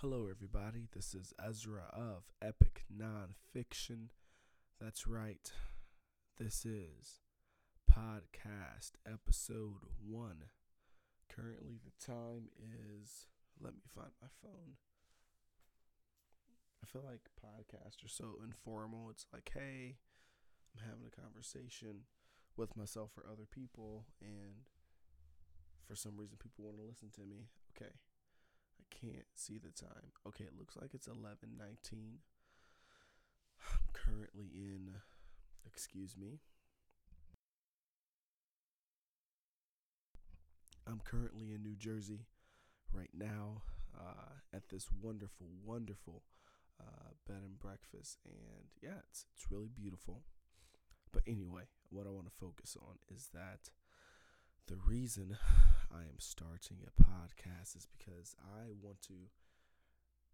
Hello, everybody. This is Ezra of Epic Nonfiction. That's right. This is podcast episode one. Currently, the time is. Let me find my phone. I feel like podcasts are so informal. It's like, hey, I'm having a conversation with myself or other people, and for some reason, people want to listen to me. Okay. Can't see the time. Okay, it looks like it's 11:19. I'm currently in excuse me. I'm currently in New Jersey right now uh, at this wonderful, wonderful uh, bed and breakfast, and yeah, it's it's really beautiful. But anyway, what I want to focus on is that the reason I am starting a podcast is because I want to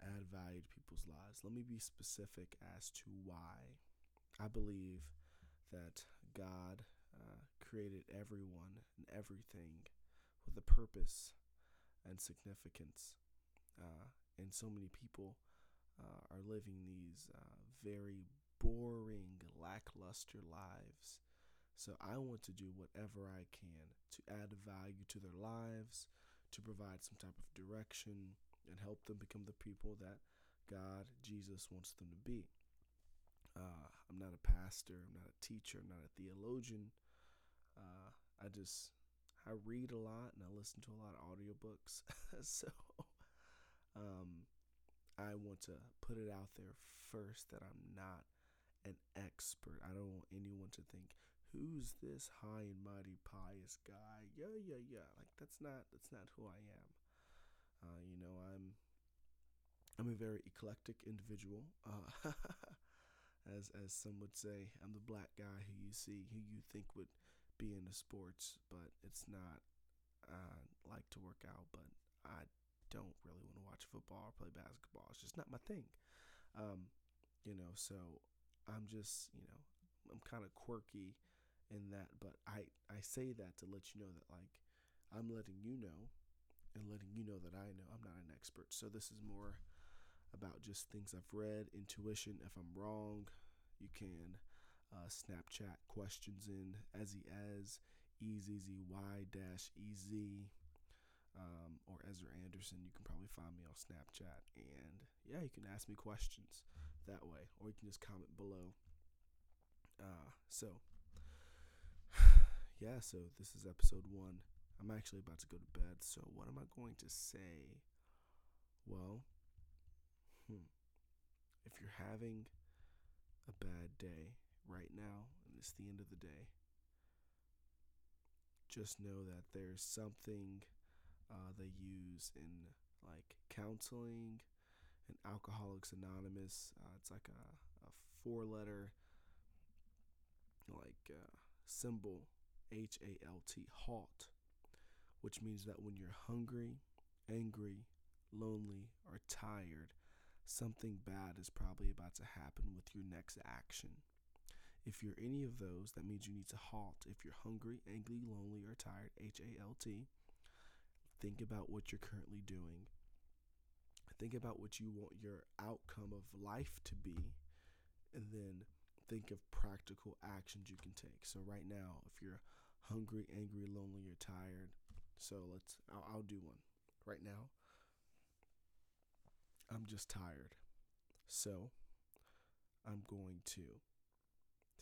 add value to people's lives. Let me be specific as to why. I believe that God uh, created everyone and everything with a purpose and significance. Uh, and so many people uh, are living these uh, very boring, lackluster lives so I want to do whatever I can to add value to their lives, to provide some type of direction, and help them become the people that God, Jesus wants them to be. Uh, I'm not a pastor, I'm not a teacher, I'm not a theologian. Uh, I just I read a lot and I listen to a lot of audiobooks. so um, I want to put it out there first that I'm not an expert. I don't want anyone to think who's this high and mighty pious guy? Yeah, yeah, yeah. Like that's not that's not who I am. Uh, you know, I'm I'm a very eclectic individual. Uh, as as some would say, I'm the black guy who you see, who you think would be into sports, but it's not. I like to work out, but I don't really want to watch football or play basketball. It's just not my thing. Um, you know, so I'm just, you know, I'm kind of quirky in that but i i say that to let you know that like i'm letting you know and letting you know that i know i'm not an expert so this is more about just things i've read intuition if i'm wrong you can uh, snapchat questions in as he as ezzy dash ez um, or Ezra Anderson. You can probably find me on Snapchat, and yeah, you can ask me questions that way, or you can just comment below. Uh, so yeah, so this is episode one. I'm actually about to go to bed, so what am I going to say? Well, hmm, if you're having a bad day right now, and it's the end of the day, just know that there's something uh, they use in like counseling and Alcoholics Anonymous. Uh, it's like a, a four letter like uh, symbol H A L T, halt, which means that when you're hungry, angry, lonely, or tired, something bad is probably about to happen with your next action. If you're any of those, that means you need to halt. If you're hungry, angry, lonely, or tired, H A L T, think about what you're currently doing. Think about what you want your outcome of life to be, and then think of practical actions you can take. So, right now, if you're hungry, angry, lonely, or tired. So let's, I'll, I'll do one right now. I'm just tired. So I'm going to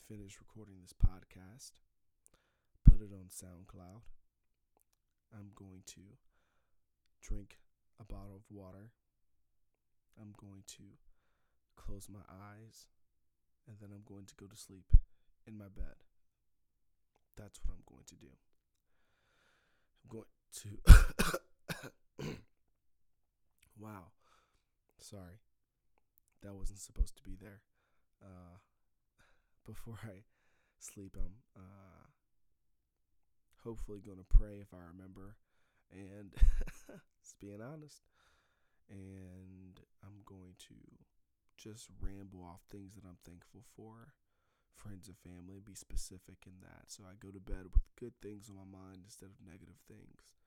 finish recording this podcast, put it on SoundCloud. I'm going to drink a bottle of water. I'm going to close my eyes and then I'm going to go to sleep in my bed. That's what I'm going to do. I'm going to. wow. Sorry. That wasn't supposed to be there. Uh, before I sleep, I'm uh, hopefully going to pray if I remember. And just being honest. And I'm going to just ramble off things that I'm thankful for friends and family, be specific in that. So I go to bed with good things on my mind instead of negative things.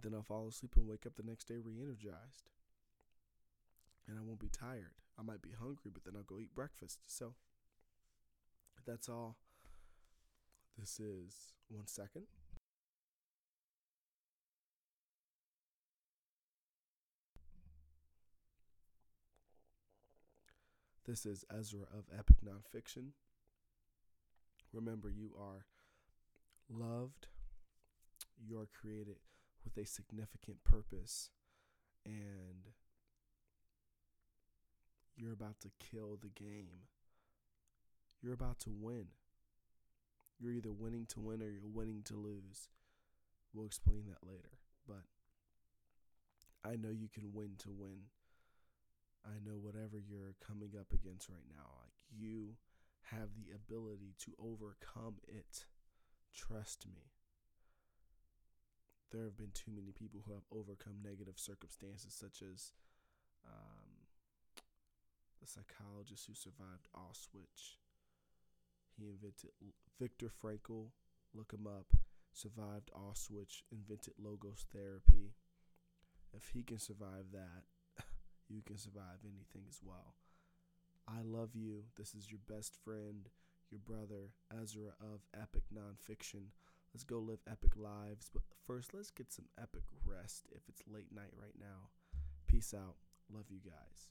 Then I'll fall asleep and wake up the next day re energized. And I won't be tired. I might be hungry, but then I'll go eat breakfast. So that's all. This is one second. This is Ezra of Epic Nonfiction. Remember, you are loved, you are created with a significant purpose, and you're about to kill the game. You're about to win. You're either winning to win or you're winning to lose. We'll explain that later. But I know you can win to win I know whatever you're coming up against right now, like you have the ability to overcome it. Trust me. There have been too many people who have overcome negative circumstances, such as um, the psychologist who survived Auschwitz. He invented Viktor Frankl, look him up, survived Auschwitz, invented logos therapy. If he can survive that, you can survive anything as well. I love you. This is your best friend, your brother, Ezra of Epic Nonfiction. Let's go live epic lives. But first, let's get some epic rest if it's late night right now. Peace out. Love you guys.